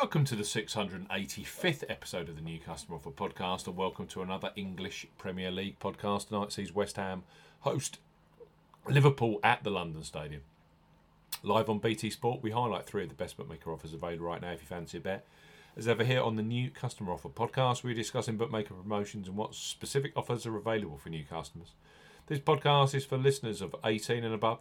Welcome to the 685th episode of the New Customer Offer podcast, and welcome to another English Premier League podcast. Tonight sees West Ham host Liverpool at the London Stadium. Live on BT Sport, we highlight three of the best bookmaker offers available right now if you fancy a bet. As ever, here on the New Customer Offer podcast, we're discussing bookmaker promotions and what specific offers are available for new customers. This podcast is for listeners of 18 and above.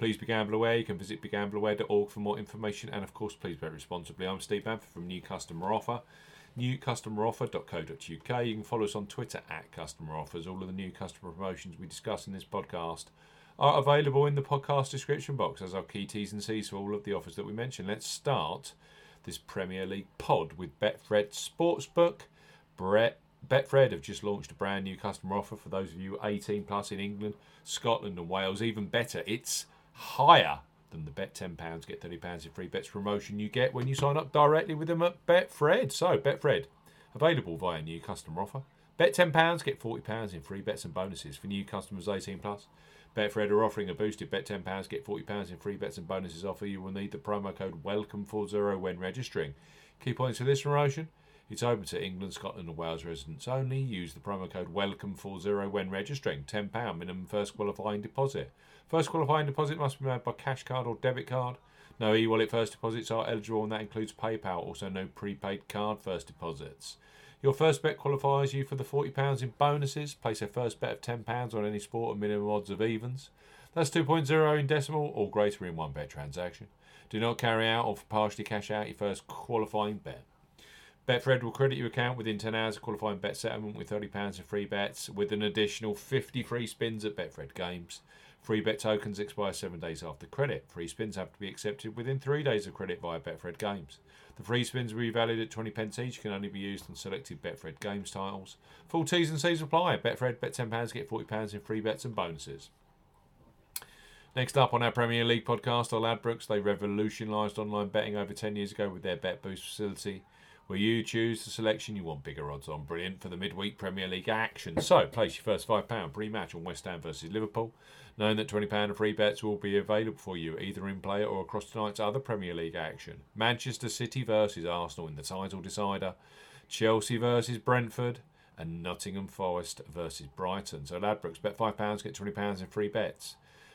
Please be gamble aware. You can visit begambleaware.org for more information. And of course, please bet responsibly. I'm Steve Bamford from New Customer Offer. NewCustomeroffer.co.uk. You can follow us on Twitter at Customer Offers. All of the new customer promotions we discuss in this podcast are available in the podcast description box as our key T's and C's for all of the offers that we mention. Let's start this Premier League pod with Betfred Sportsbook. Brett Betfred have just launched a brand new customer offer for those of you 18 plus in England, Scotland, and Wales. Even better, it's higher than the bet £10, get £30 in free bets promotion you get when you sign up directly with them at Betfred. So, Betfred, available via new customer offer. Bet £10, get £40 in free bets and bonuses for new customers 18 plus. Betfred are offering a boosted bet £10, get £40 in free bets and bonuses offer. You will need the promo code WELCOME40 when registering. Key points for this promotion it's open to England, Scotland, and Wales residents only. Use the promo code WELCOME40 when registering. £10 minimum first qualifying deposit. First qualifying deposit must be made by cash card or debit card. No e wallet first deposits are eligible, and that includes PayPal. Also, no prepaid card first deposits. Your first bet qualifies you for the £40 in bonuses. Place a first bet of £10 on any sport and minimum odds of evens. That's 2.0 in decimal or greater in one bet transaction. Do not carry out or partially cash out your first qualifying bet. Betfred will credit your account within 10 hours of qualifying bet settlement with £30 in free bets, with an additional 50 free spins at Betfred games. Free bet tokens expire seven days after credit. Free spins have to be accepted within three days of credit via Betfred games. The free spins will be valued at 20 pence each, can only be used on selected Betfred games titles. Full T's and C's apply. Betfred, bet £10, get £40 in free bets and bonuses. Next up on our Premier League podcast are Ladbrokes. They revolutionised online betting over 10 years ago with their Bet Boost facility where you choose the selection you want bigger odds on. Brilliant for the midweek Premier League action. So, place your first £5 pre match on West Ham versus Liverpool, knowing that £20 of free bets will be available for you either in play or across tonight's other Premier League action. Manchester City versus Arsenal in the title decider, Chelsea versus Brentford, and Nottingham Forest versus Brighton. So, Ladbrokes, bet £5, get £20 in free bets.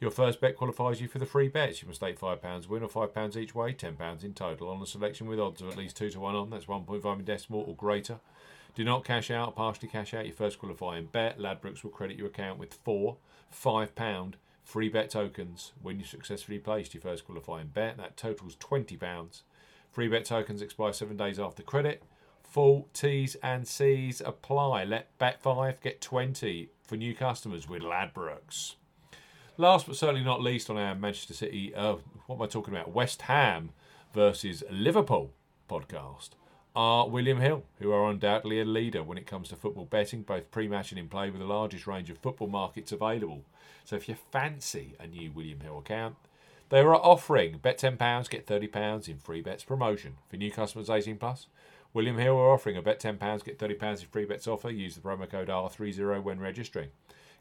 Your first bet qualifies you for the free bets. You must stake £5 win or £5 each way, £10 in total on a selection with odds of at least 2 to 1 on, that's 1.5 in decimal or greater. Do not cash out partially cash out your first qualifying bet. Ladbrokes will credit your account with four £5 free bet tokens when you successfully placed your first qualifying bet. That totals £20. Free bet tokens expire seven days after credit. Full T's and C's apply. Let bet 5 get 20 for new customers with Ladbrokes. Last but certainly not least on our Manchester City, uh, what am I talking about? West Ham versus Liverpool podcast are William Hill, who are undoubtedly a leader when it comes to football betting, both pre match and in play, with the largest range of football markets available. So if you fancy a new William Hill account, they are offering bet £10, get £30 in free bets promotion. For new customers 18 plus, William Hill are offering a bet £10, get £30 in free bets offer. Use the promo code R30 when registering.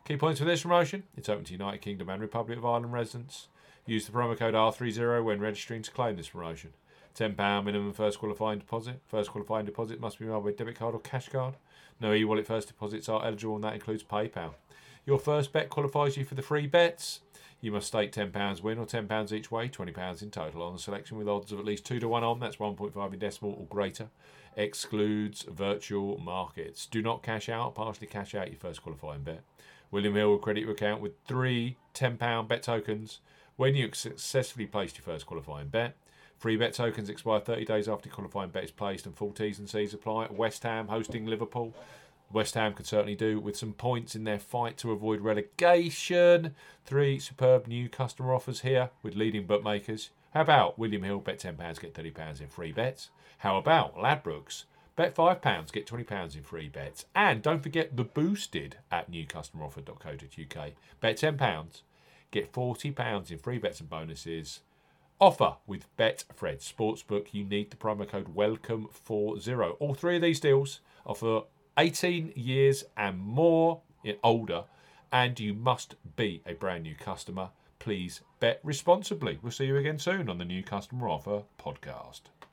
Key points for this promotion it's open to United Kingdom and Republic of Ireland residents. Use the promo code R30 when registering to claim this promotion. £10 minimum first qualifying deposit. First qualifying deposit must be made with debit card or cash card. No e wallet first deposits are eligible, and that includes PayPal. Your first bet qualifies you for the free bets. You must stake £10 win or £10 each way, £20 in total on a selection with odds of at least 2 to 1 on, that's 1.5 in decimal or greater. Excludes virtual markets. Do not cash out, partially cash out your first qualifying bet. William Hill will credit your account with three £10 bet tokens when you successfully placed your first qualifying bet. Free bet tokens expire 30 days after qualifying bet is placed and full T's and C's apply. West Ham hosting Liverpool. West Ham could certainly do with some points in their fight to avoid relegation. Three superb new customer offers here with leading bookmakers. How about William Hill bet £10, get £30 in free bets? How about Ladbrokes? Bet £5, get £20 in free bets. And don't forget the boosted at newcustomeroffer.co.uk. Bet £10, get £40 in free bets and bonuses. Offer with Betfred Sportsbook. You need the promo code WELCOME40. All three of these deals offer 18 years and more older, and you must be a brand new customer. Please bet responsibly. We'll see you again soon on the New Customer Offer podcast.